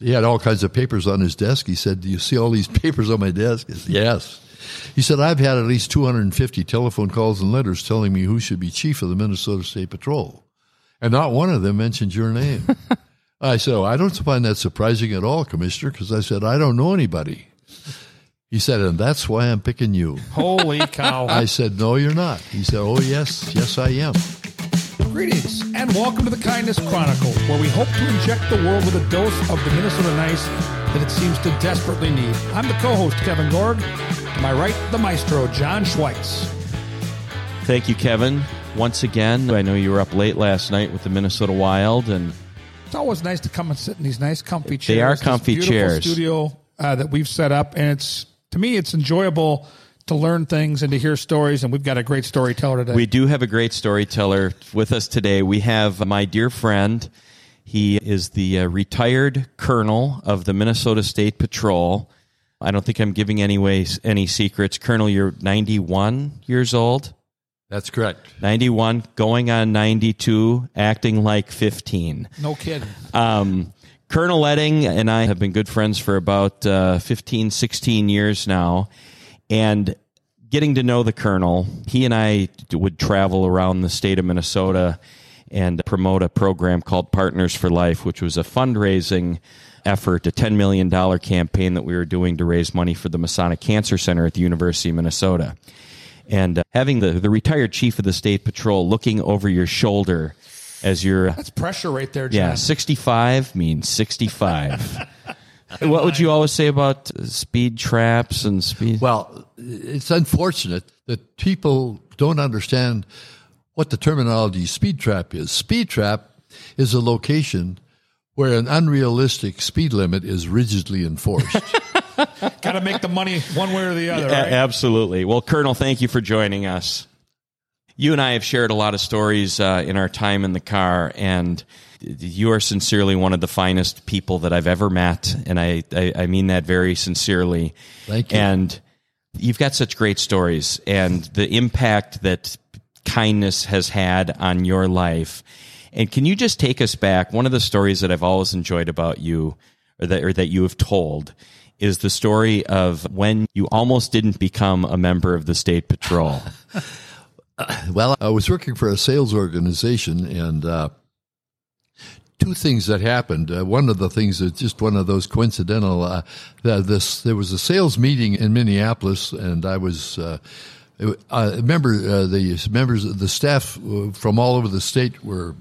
he had all kinds of papers on his desk. He said, "Do you see all these papers on my desk?" I said, yes. He said, "I've had at least 250 telephone calls and letters telling me who should be chief of the Minnesota State Patrol, and not one of them mentioned your name." I said, oh, "I don't find that surprising at all, Commissioner, because I said I don't know anybody." He said, "And that's why I'm picking you." Holy cow. I said, "No, you're not." He said, "Oh, yes, yes, I am." Greetings and welcome to the Kindness Chronicle, where we hope to inject the world with a dose of the Minnesota nice that it seems to desperately need. I'm the co host, Kevin Gorg. To my right, the maestro, John Schweitz. Thank you, Kevin. Once again, I know you were up late last night with the Minnesota Wild, and It's always nice to come and sit in these nice, comfy chairs. They are comfy chairs. Studio uh, that we've set up, and it's to me, it's enjoyable to learn things and to hear stories. And we've got a great storyteller today. we do have a great storyteller with us today. We have my dear friend. He is the uh, retired colonel of the Minnesota State Patrol. I don't think I'm giving any ways, any secrets. Colonel, you're 91 years old. That's correct. 91, going on 92, acting like 15. no kidding. Um, Colonel Ledding and I have been good friends for about uh, 15, 16 years now. And getting to know the Colonel, he and I would travel around the state of Minnesota and promote a program called Partners for Life, which was a fundraising effort, a $10 million campaign that we were doing to raise money for the Masonic Cancer Center at the University of Minnesota. And uh, having the, the retired chief of the state patrol looking over your shoulder as you're That's pressure right there, John. yeah, 65 means 65. what would you always say about uh, speed traps and speed? Well, it's unfortunate that people don't understand what the terminology speed trap is. Speed trap is a location where an unrealistic speed limit is rigidly enforced. Got to make the money one way or the other, A- right? absolutely. Well, Colonel, thank you for joining us. You and I have shared a lot of stories uh, in our time in the car, and you are sincerely one of the finest people that I've ever met, and I, I, I mean that very sincerely. Thank you. And you've got such great stories, and the impact that kindness has had on your life. And can you just take us back? One of the stories that I've always enjoyed about you, or that, or that you have told, is the story of when you almost didn't become a member of the state patrol. well, I was working for a sales organization, and uh, two things that happened. Uh, one of the things is just one of those coincidental. Uh, this there was a sales meeting in Minneapolis, and I was. Uh, I remember uh, the members of the staff uh, from all over the state were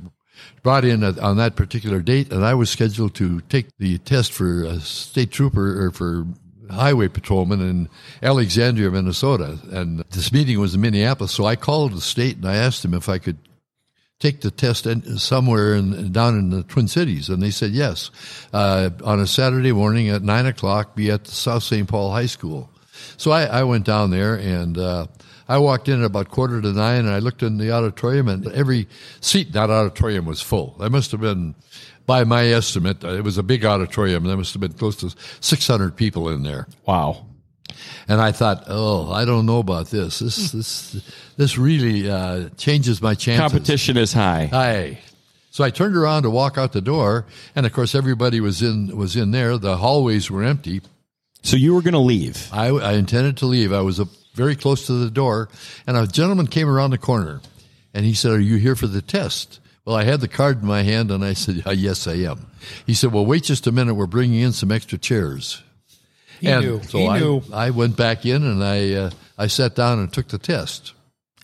brought in on that particular date, and I was scheduled to take the test for a state trooper or for highway patrolman in Alexandria, Minnesota. And this meeting was in Minneapolis, so I called the state and I asked them if I could take the test somewhere in, down in the Twin Cities, and they said yes. Uh, on a Saturday morning at nine o'clock, be at the South St. Paul High School. So I, I went down there and. Uh, I walked in at about quarter to nine and I looked in the auditorium and every seat in that auditorium was full. There must have been, by my estimate, uh, it was a big auditorium. There must have been close to 600 people in there. Wow. And I thought, oh, I don't know about this. This, this, this really, uh, changes my chances. Competition is high. Aye. So I turned around to walk out the door and of course everybody was in, was in there. The hallways were empty. So you were going to leave. I, I intended to leave. I was uh very close to the door, and a gentleman came around the corner, and he said, "Are you here for the test?" Well, I had the card in my hand, and I said, "Uh, "Yes, I am." He said, "Well, wait just a minute. We're bringing in some extra chairs." He and knew. so he I, knew. I went back in, and I uh, I sat down and took the test.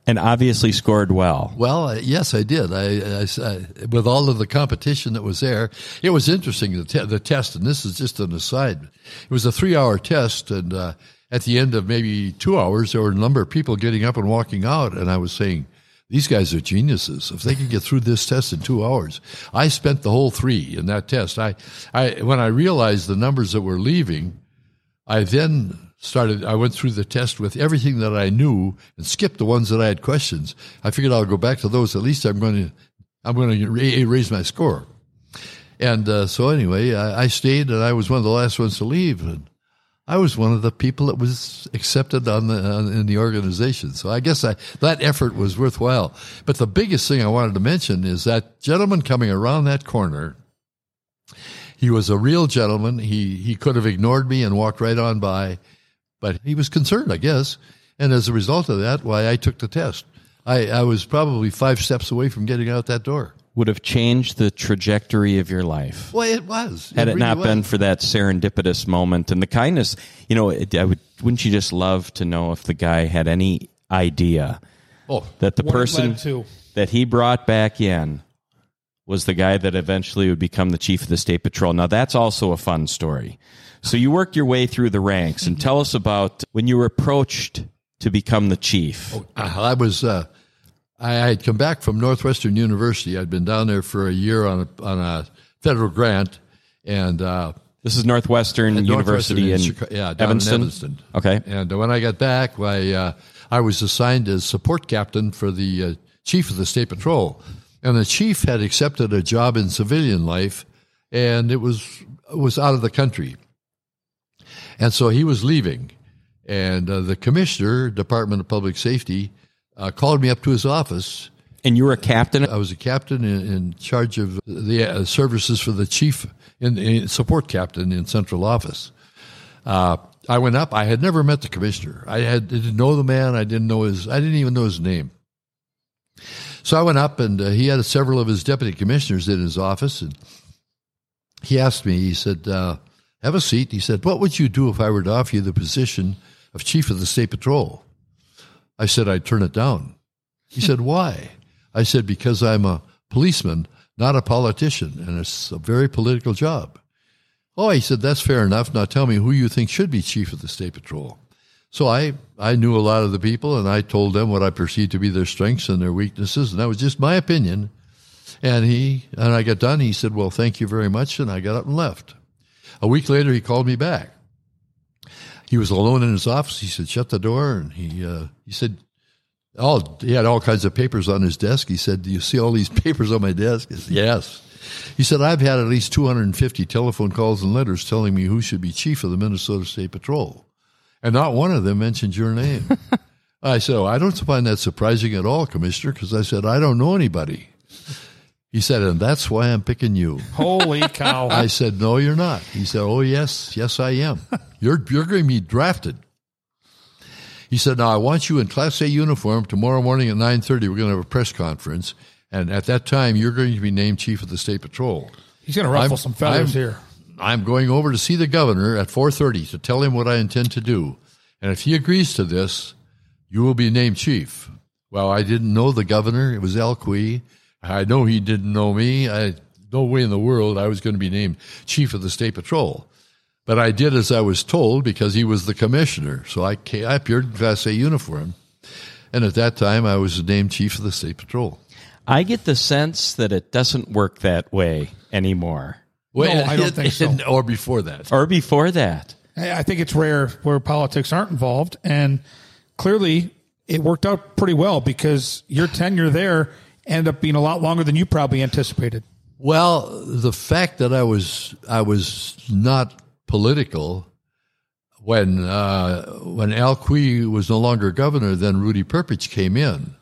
And obviously scored well. Well, uh, yes, I did. I, I- I- with all of the competition that was there, it was interesting the, te- the test. And this is just an aside. It was a three-hour test, and uh, at the end of maybe two hours, there were a number of people getting up and walking out, and I was saying. These guys are geniuses. If they can get through this test in two hours, I spent the whole three in that test. I, I, when I realized the numbers that were leaving, I then started, I went through the test with everything that I knew and skipped the ones that I had questions. I figured I'll go back to those. At least I'm going to, I'm going to ra- raise my score. And uh, so anyway, I, I stayed and I was one of the last ones to leave. And I was one of the people that was accepted on the, on, in the organization. So I guess I, that effort was worthwhile. But the biggest thing I wanted to mention is that gentleman coming around that corner, he was a real gentleman. He he could have ignored me and walked right on by, but he was concerned, I guess. And as a result of that, why I took the test. I, I was probably five steps away from getting out that door. Would have changed the trajectory of your life. Well, it was. Had it, really not was. been for that serendipitous moment and the kindness, you know, it, I would, wouldn't you just love to know if the guy had any idea Oh, that the person that he brought back in was the guy that eventually would become the chief of the state patrol. Now that's also a fun story. So you worked your way through the ranks and tell us about when you were approached to become the chief. I was. Uh, I had come back from Northwestern University. I'd been down there for a year on a on a federal grant, and uh, This is Northwestern Northwestern University in Chica- yeah, down in Evanston. Evanston. Okay. And when I got back, I uh, I was assigned as support captain for the uh, chief of the state patrol, and the chief had accepted a job in civilian life, and it was was out of the country, and so he was leaving, and uh, the commissioner, Department of Public Safety, uh, called me up to his office. And you were a captain. I was a captain in, in charge of the uh, services for the chief, in, in support captain in central office. Uh, I went up. I had never met the commissioner. I had didn't know the man. I didn't know his. I didn't even know his name. So I went up, and uh, he had several of his deputy commissioners in his office, and he asked me. He said, uh, "Have a seat." He said, "What would you do if I were to offer you the position of chief of the state patrol?" I said, "I'd turn it down." He said, "Why?" I said, "Because I'm a policeman, not a politician, and it's a very political job." Oh, he said, that's fair enough. Now tell me who you think should be chief of the state patrol. So I, I knew a lot of the people and I told them what I perceived to be their strengths and their weaknesses. And that was just my opinion. And he, and I got done. He said, well, thank you very much. And I got up and left. A week later, he called me back. He was alone in his office. He said, shut the door. And he, uh, he said, all, he had all kinds of papers on his desk. He said, do you see all these papers on my desk? I said, yes. He said, I've had at least 250 telephone calls and letters telling me who should be chief of the Minnesota State Patrol. And not one of them mentioned your name. I said, oh, I don't find that surprising at all, Commissioner, because I said, I don't know anybody. He said, and that's why I'm picking you. Holy cow. I said, no, you're not. He said, oh, yes, yes, I am. You're, you're going to be drafted. He said, now I want you in Class A uniform tomorrow morning at 9.30. We're going to have a press conference. And at that time, you're going to be named chief of the state patrol. He's going to ruffle I'm- some feathers I'm- here. I'm going over to see the governor at 4:30 to tell him what I intend to do. And if he agrees to this, you will be named chief. Well, I didn't know the governor. It was Al Quie. I know he didn't know me. I no way in the world I was going to be named chief of the state patrol. But I did as I was told because he was the commissioner. So I, ca- I appeared in Class A uniform. And at that time, I was named chief of the state patrol. I get the sense that it doesn't work that way anymore. Well, I don't think so. Or before that. Or before that. I I think it's rare where politics aren't involved, and clearly it worked out pretty well because your tenure there ended up being a lot longer than you probably anticipated. Well, the fact that I was I was not political when uh, when Al Quie was no longer governor, then Rudy Perpich came in,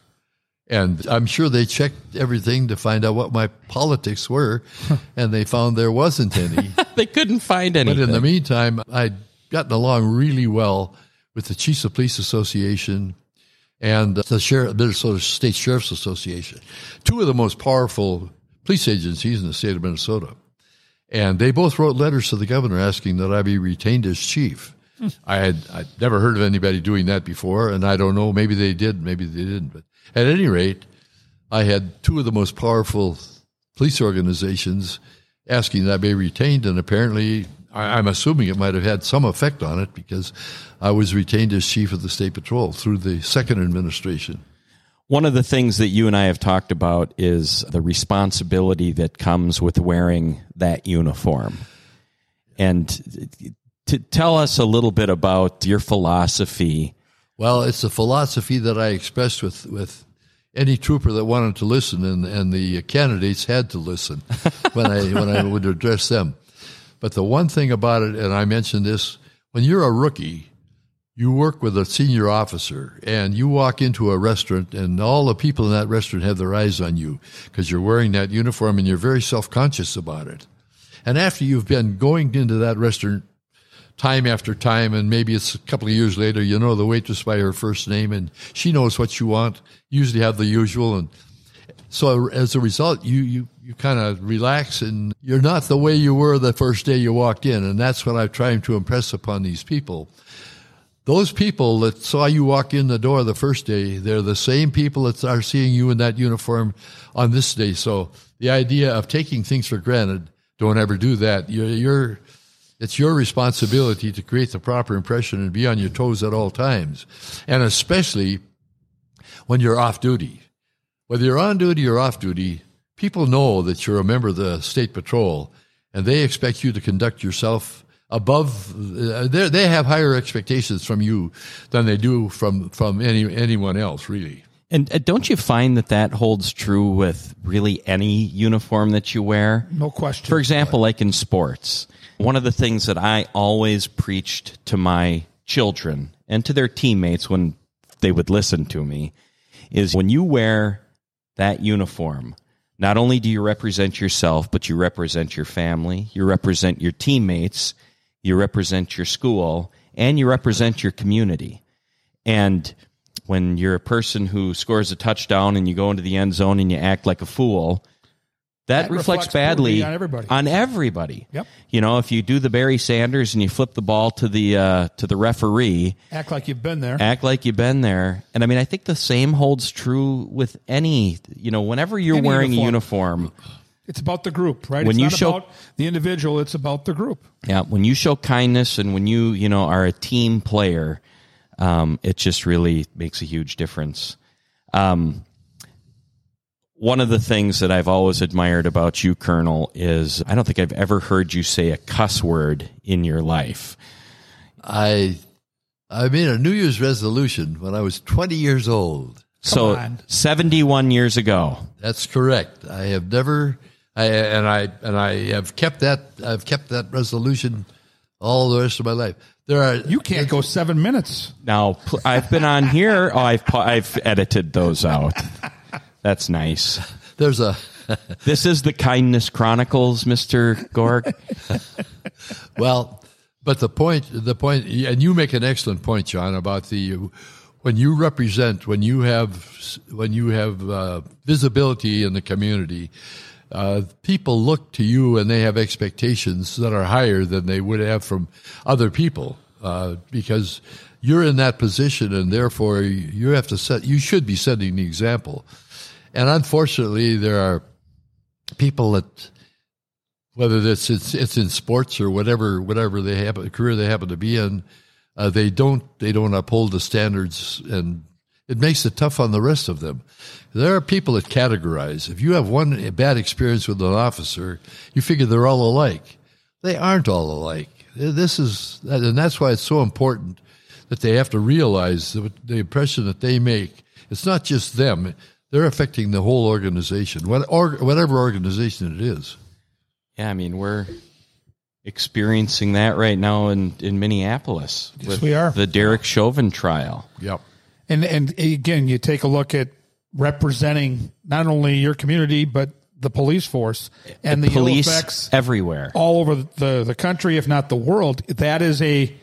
and I'm sure they checked everything to find out what my politics were, and they found there wasn't any. They couldn't find any. but in the meantime, I'd gotten along really well with the Chiefs of Police Association and the Sheriff, Minnesota State Sheriff's Association, two of the most powerful police agencies in the state of Minnesota. And they both wrote letters to the governor asking that I be retained as chief. I had I'd never heard of anybody doing that before, and I don't know. Maybe they did, maybe they didn't. But at any rate, I had two of the most powerful police organizations asking that I be retained, and apparently, I'm assuming it might have had some effect on it because I was retained as chief of the state patrol through the second administration. One of the things that you and I have talked about is the responsibility that comes with wearing that uniform. And to tell us a little bit about your philosophy. Well, it's a philosophy that I expressed with, with any trooper that wanted to listen, and, and the candidates had to listen when I when I would address them. But the one thing about it, and I mentioned this, when you're a rookie, you work with a senior officer, and you walk into a restaurant, and all the people in that restaurant have their eyes on you because you're wearing that uniform, and you're very self conscious about it. And after you've been going into that restaurant time after time, and maybe it's a couple of years later, you know the waitress by her first name, and she knows what you want. You usually have the usual, and so as a result, you you you kind of relax, and you're not the way you were the first day you walked in, and that's what I'm trying to impress upon these people. Those people that saw you walk in the door the first day, they're the same people that are seeing you in that uniform on this day. So the idea of taking things for granted, don't ever do that. You're, you're it's your responsibility to create the proper impression and be on your toes at all times, and especially when you're off duty. Whether you're on duty or off duty, people know that you're a member of the state patrol, and they expect you to conduct yourself above. Uh, they have higher expectations from you than they do from from any anyone else, really. And uh, don't you find that that holds true with really any uniform that you wear? No question. For example, like in sports, one of the things that I always preached to my children and to their teammates when they would listen to me is when you wear that uniform, not only do you represent yourself, but you represent your family, you represent your teammates, you represent your school, and you represent your community. And when you're a person who scores a touchdown and you go into the end zone and you act like a fool, that, That reflects, reflects badly on everybody. On everybody. Yep. You know, if you do the Barry Sanders and you flip the ball to the uh, to the referee, Act like you've been there. act like you've been there. And I mean, I think the same holds true with any. You know, whenever you're Any wearing uniform. a uniform, It's about the group, right? When it's you not show- about the individual, it's about the group. yeah, when you show kindness and when you you know are a team player, um, it just really makes a huge difference. Um, one of the things that I've always admired about you, Colonel, is I don't think I've ever heard you say a cuss word in your life. I I made a New Year's resolution when I was 20 years old. so on. 71 years ago. That's correct. I have never, I, and I and I have kept that. I've kept that resolution all the rest of my life. There are You can't go seven minutes. Now pl- I've been on here. Oh, I've pu- I've edited those out. That's nice. There's a This is the Kindness Chronicles, Mister Gorg. well, but the point, the point, and you make an excellent point, John, about the when you represent, when you have, when you have uh, visibility in the community. Uh, people look to you and they have expectations that are higher than they would have from other people uh, because you're in that position and therefore you have to set you should be setting the example and unfortunately there are people that whether it's it's, it's in sports or whatever whatever they have a career they happen to be in uh, they don't they don't uphold the standards and it makes it tough on the rest of them. There are people that categorize. If you have one bad experience with an officer you figure they're all alike. They aren't all alike. This is and that's why it's so important that they have to realize the impression that they make. It's not just them they're affecting the whole organization what, or, whatever organization it is Yeah, I mean we're experiencing that right now in in Minneapolis. Yes, we are. The Derek Chauvin trial. yep And and again, you take a look at representing not only your community but the police force and the, ill Police effects everywhere. all over the the country, if not the world. That is a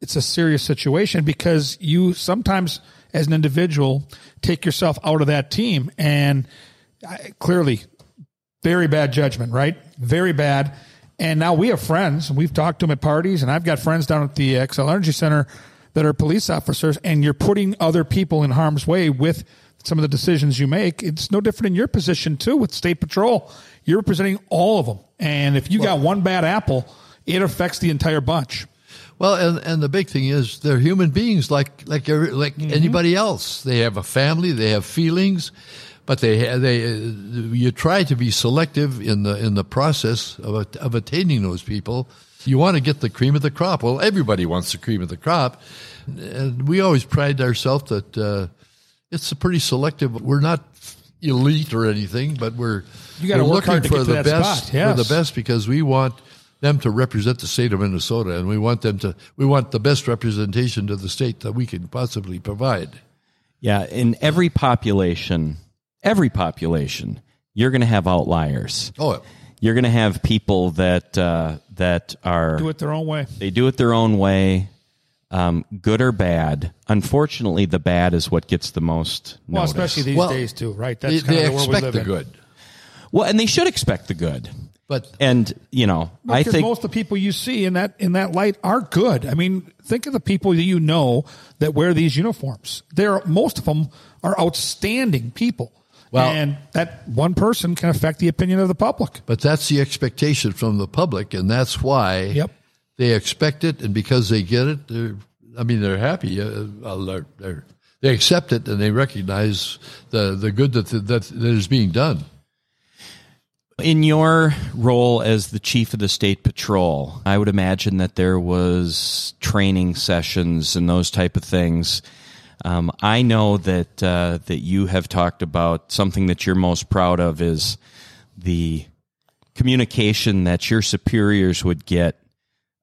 it's a serious situation because you sometimes, as an individual, take yourself out of that team, and I, clearly, very bad judgment, right? Very bad. And now we have friends, and we've talked to them at parties, and I've got friends down at the Xcel Energy Center that are police officers, and you're putting other people in harm's way with some of the decisions you make. It's no different in your position too with state patrol. You're representing all of them, and if you got one bad apple, it affects the entire bunch. Well, and, and the big thing is they're human beings like like every, like anybody else. They have a family, they have feelings, but they they uh, you try to be selective in the in the process of of attaining those people. You want to get the cream of the crop. Well, everybody wants the cream of the crop, and we always pride ourselves that uh, it's a pretty selective. We're not elite or anything, but we're You gotta we're work hard to for get to the best spot, for the best because we want them to represent the state of Minnesota, and we want them to we want the best representation to the state that we can possibly provide. Yeah, in every population, every population, you're going to have outliers. Oh, you're going to have people that uh, that are Do it their own way. they do it their own way, um, good or bad. Unfortunately, the bad is what gets the most Well, notice. especially these Well, days too, right? They, That's kind they of the world we expect live the in. good, well, and they should expect the good. But And you know, I think most of the people you see in that in that light are good. I mean, think of the people that you know that wear these uniforms. They're most of them are outstanding people. Well- and that one person can affect the opinion of the public. but that's the expectation from the public, and that's why Yep. they expect it, and because they get it, they're, I mean, they're happy. Uh, they're, they're, they accept it, and they recognize the the good that that, that is being done. In your role as the chief of the state patrol, I would imagine that there was training sessions and those type of things. Um, I know that uh, that you have talked about something that you're most proud of is the communication that your superiors would get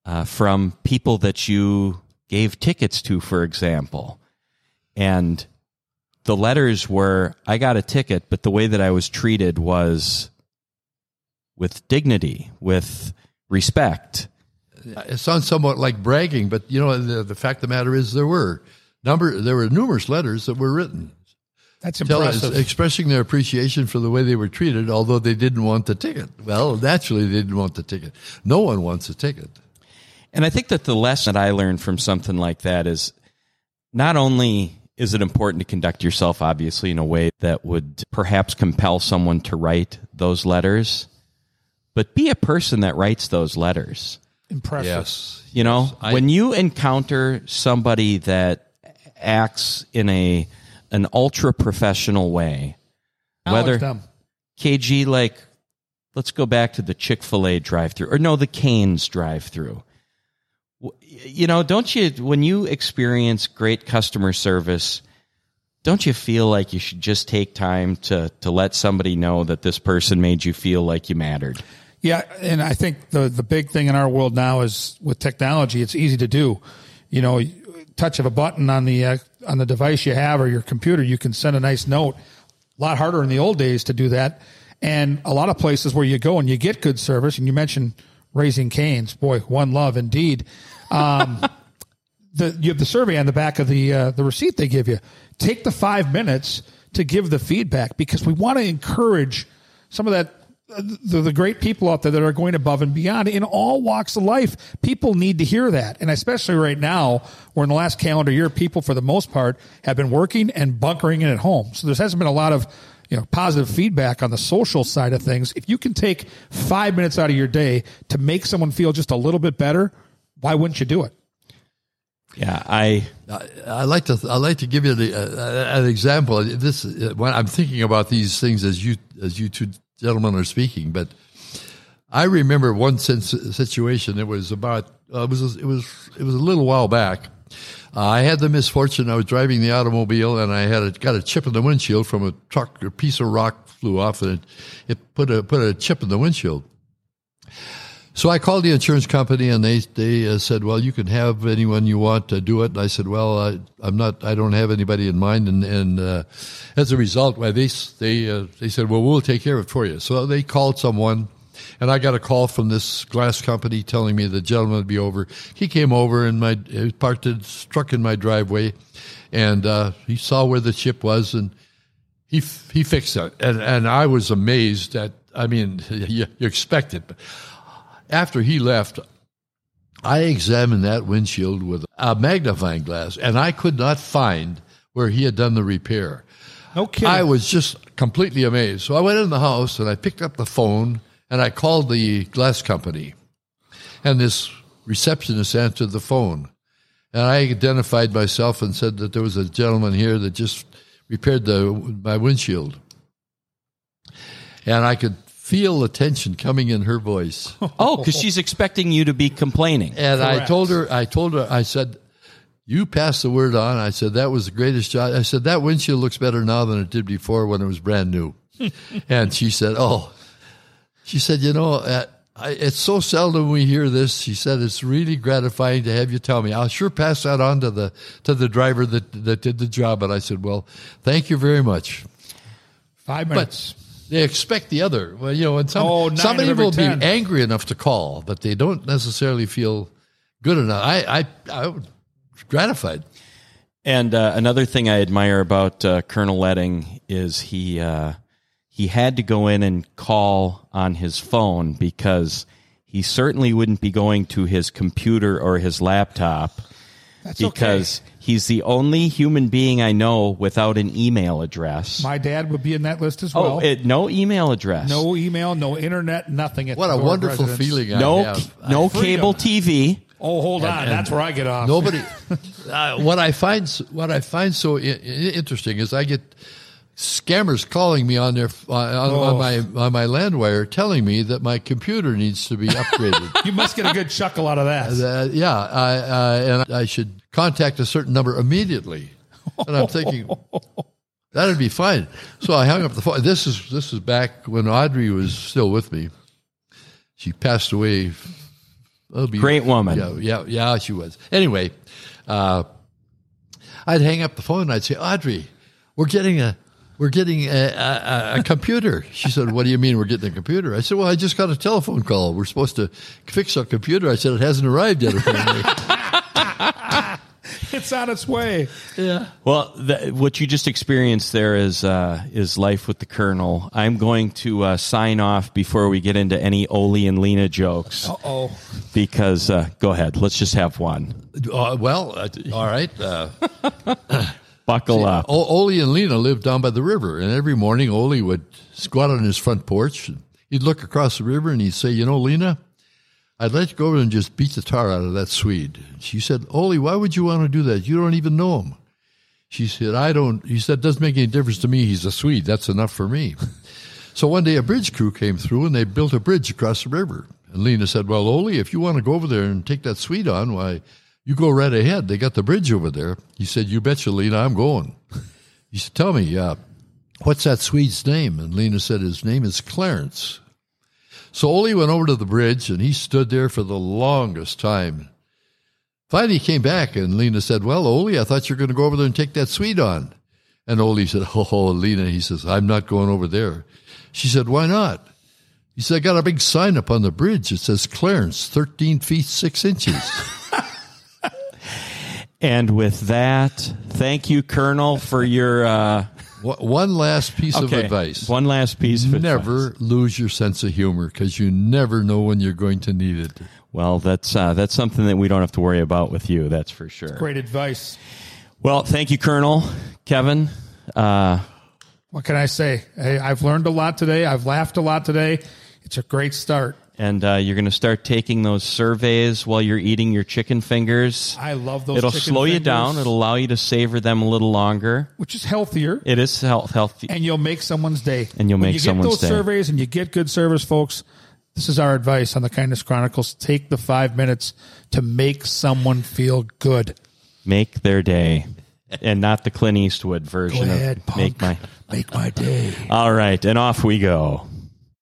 uh, from people that you gave tickets to, for example, and the letters were I got a ticket, but the way that I was treated was with dignity, with respect. It sounds somewhat like bragging, but you know, the, the fact of the matter is there were number there were numerous letters that were written That's tell us, impressive. expressing their appreciation for the way they were treated, although they didn't want the ticket. Well, naturally, they didn't want the ticket. No one wants a ticket. And I think that the lesson that I learned from something like that is not only is it important to conduct yourself, obviously, in a way that would perhaps compel someone to write those letters, but be a person that writes those letters. impressive. Yes, You know, I- when you encounter somebody that acts in a an ultra professional way, Acknowledge whether them. KG, like, let's go back to the Chick fil A drive through, or no, the Canes drive through. You know, don't you, when you experience great customer service, don't you feel like you should just take time to, to let somebody know that this person made you feel like you mattered? Yeah, and I think the the big thing in our world now is with technology, it's easy to do. You know, touch of a button on the uh, on the device you have or your computer, you can send a nice note. A lot harder in the old days to do that, and a lot of places where you go and you get good service. And you mentioned Raising Cane's, boy, one love indeed. Um, the you have the survey on the back of the uh, the receipt they give you. Take the five minutes to give the feedback because we want to encourage some of that the, the great people out there that are going above and beyond in all walks of life. People need to hear that, and especially right now, where in the last calendar year, people for the most part have been working and bunkering in at home. So there hasn't been a lot of you know positive feedback on the social side of things. If you can take five minutes out of your day to make someone feel just a little bit better, why wouldn't you do it? Yeah, I, I, I like to I like to give you the, uh, an example. This uh, when I'm thinking about these things as you as you two gentlemen are speaking, but I remember one situation. It was about uh, it was it was it was a little while back. Uh, I had the misfortune. I was driving the automobile, and I had a, got a chip in the windshield from a truck. A piece of rock flew off, and it, it put a put a chip in the windshield. So I called the insurance company, and they they uh, said, "Well, you can have anyone you want to do it." And I said, "Well, I, I'm not. I don't have anybody in mind." And and uh, as a result, why they they uh, they said, "Well, we'll take care of it for you." So they called someone, and I got a call from this glass company telling me the gentleman would be over. He came over and my he parked his truck in my driveway, and uh, he saw where the chip was, and he he fixed it. And and I was amazed at. I mean, you, you expect it, but after he left, I examined that windshield with a magnifying glass, and I could not find where he had done the repair. Kidding. I was just completely amazed. So I went in the house and I picked up the phone and I called the glass company. And this receptionist answered the phone. And I identified myself and said that there was a gentleman here that just repaired the my windshield. And I could feel the tension coming in her voice. oh, because she's expecting you to be complaining. And I told her, I told her, I said, you pass the word on. I said, that was the greatest job. I said, that windshield looks better now than it did before when it was brand new. and she said, oh, she said, you know, uh, I, it's so seldom we hear this. She said, it's really gratifying to have you tell me. I'll sure pass that on to the, to the driver that, that did the job. And I said, well, thank you very much. Five minutes. They expect the other. Well, you know, and some Oh, nine somebody will 10. be angry enough to call, but they don't necessarily feel good enough. I I I was gratified. And uh, another thing I admire about uh, Colonel Ledding is he uh, he had to go in and call on his phone because he certainly wouldn't be going to his computer or his laptop That's because he's the only human being I know without an email address. my dad would be in that list as well. oh, it, no email address. no email, no internet, nothing. At all. What the a wonderful residence. feeling I no, have. no freedom. cable TV. Oh, hold on. That's where I get off. Nobody. uh, what I find what I find so I- I- interesting is I get scammers calling me on their uh, on, Oh. on my on my landwire telling me that my computer needs to be upgraded. You must get a good chuckle out of that. Uh, yeah, I, uh, and I should contact a certain number immediately. And I'm thinking that'd be fine. So I hung up the phone. This is this is back when Audrey was still with me. She passed away. Be- Great woman. Yeah, yeah, yeah. She was. Anyway, uh, I'd hang up the phone. and I'd say, Audrey, we're getting a. We're getting a, a, a computer. She said, "What do you mean we're getting a computer?" I said, "Well, I just got a telephone call. We're supposed to fix our computer." I said, "It hasn't arrived yet." It's on its way. yeah. Well, the, what you just experienced there is uh, is life with the Colonel. I'm going to uh, sign off before we get into any Ole and Lena jokes Oh, because uh, go ahead. Let's just have one. Uh, well, uh, all right. Buckle up. O- Ole and Lena lived down by the river, and every morning Ole would squat on his front porch. He'd look across the river and he'd say, "You know, Lena, I'd like to go over and just beat the tar out of that Swede." She said, "Ole, why would you want to do that? You don't even know him." She said, "I don't." He said, "Doesn't make any difference to me. He's a Swede. That's enough for me." so one day a bridge crew came through and they built a bridge across the river. And Lena said, "Well, Ole, if you want to go over there and take that Swede on, why?" You go right ahead. They got the bridge over there. He said, You betcha, Lena, I'm going. He said, Tell me, uh, what's that Swede's name? And Lena said, His name is Clarence. So Ole went over to the bridge and he stood there for the longest time. Finally, he came back and Lena said, Well, Ole, I thought you were going to go over there and take that Swede on. And Ole said, Oh, Lena, he says, I'm not going over there. She said, Why not? He said, I got a big sign up on the bridge. It says Clarence, 13 feet 6 inches. And with that, thank you, Colonel, for your uh, One- One last piece okay. of advice. One last piece of advice. Never lose your sense of humor because you never know when you're going to need it. Well, that's uh, that's something that we don't have to worry about with you. That's for sure. great advice. Well, thank you, Colonel Kevin. Uh, What can I say? Hey, I've learned a lot today. I've laughed a lot today. It's a great start. And uh, you're going to start taking those surveys while you're eating your chicken fingers. I love those. It'll slow you down. It'll allow you to savor them a little longer. which is healthier. It is health healthy. and you'll make someone's day. And you'll when make you someone's get those day. surveys and you get good service, folks. This is our advice on the Kindness Chronicles. Take the five minutes to make someone feel good. Make their day, and not the Clint Eastwood version Go ahead, of make my. Make my day. All right, and off we go.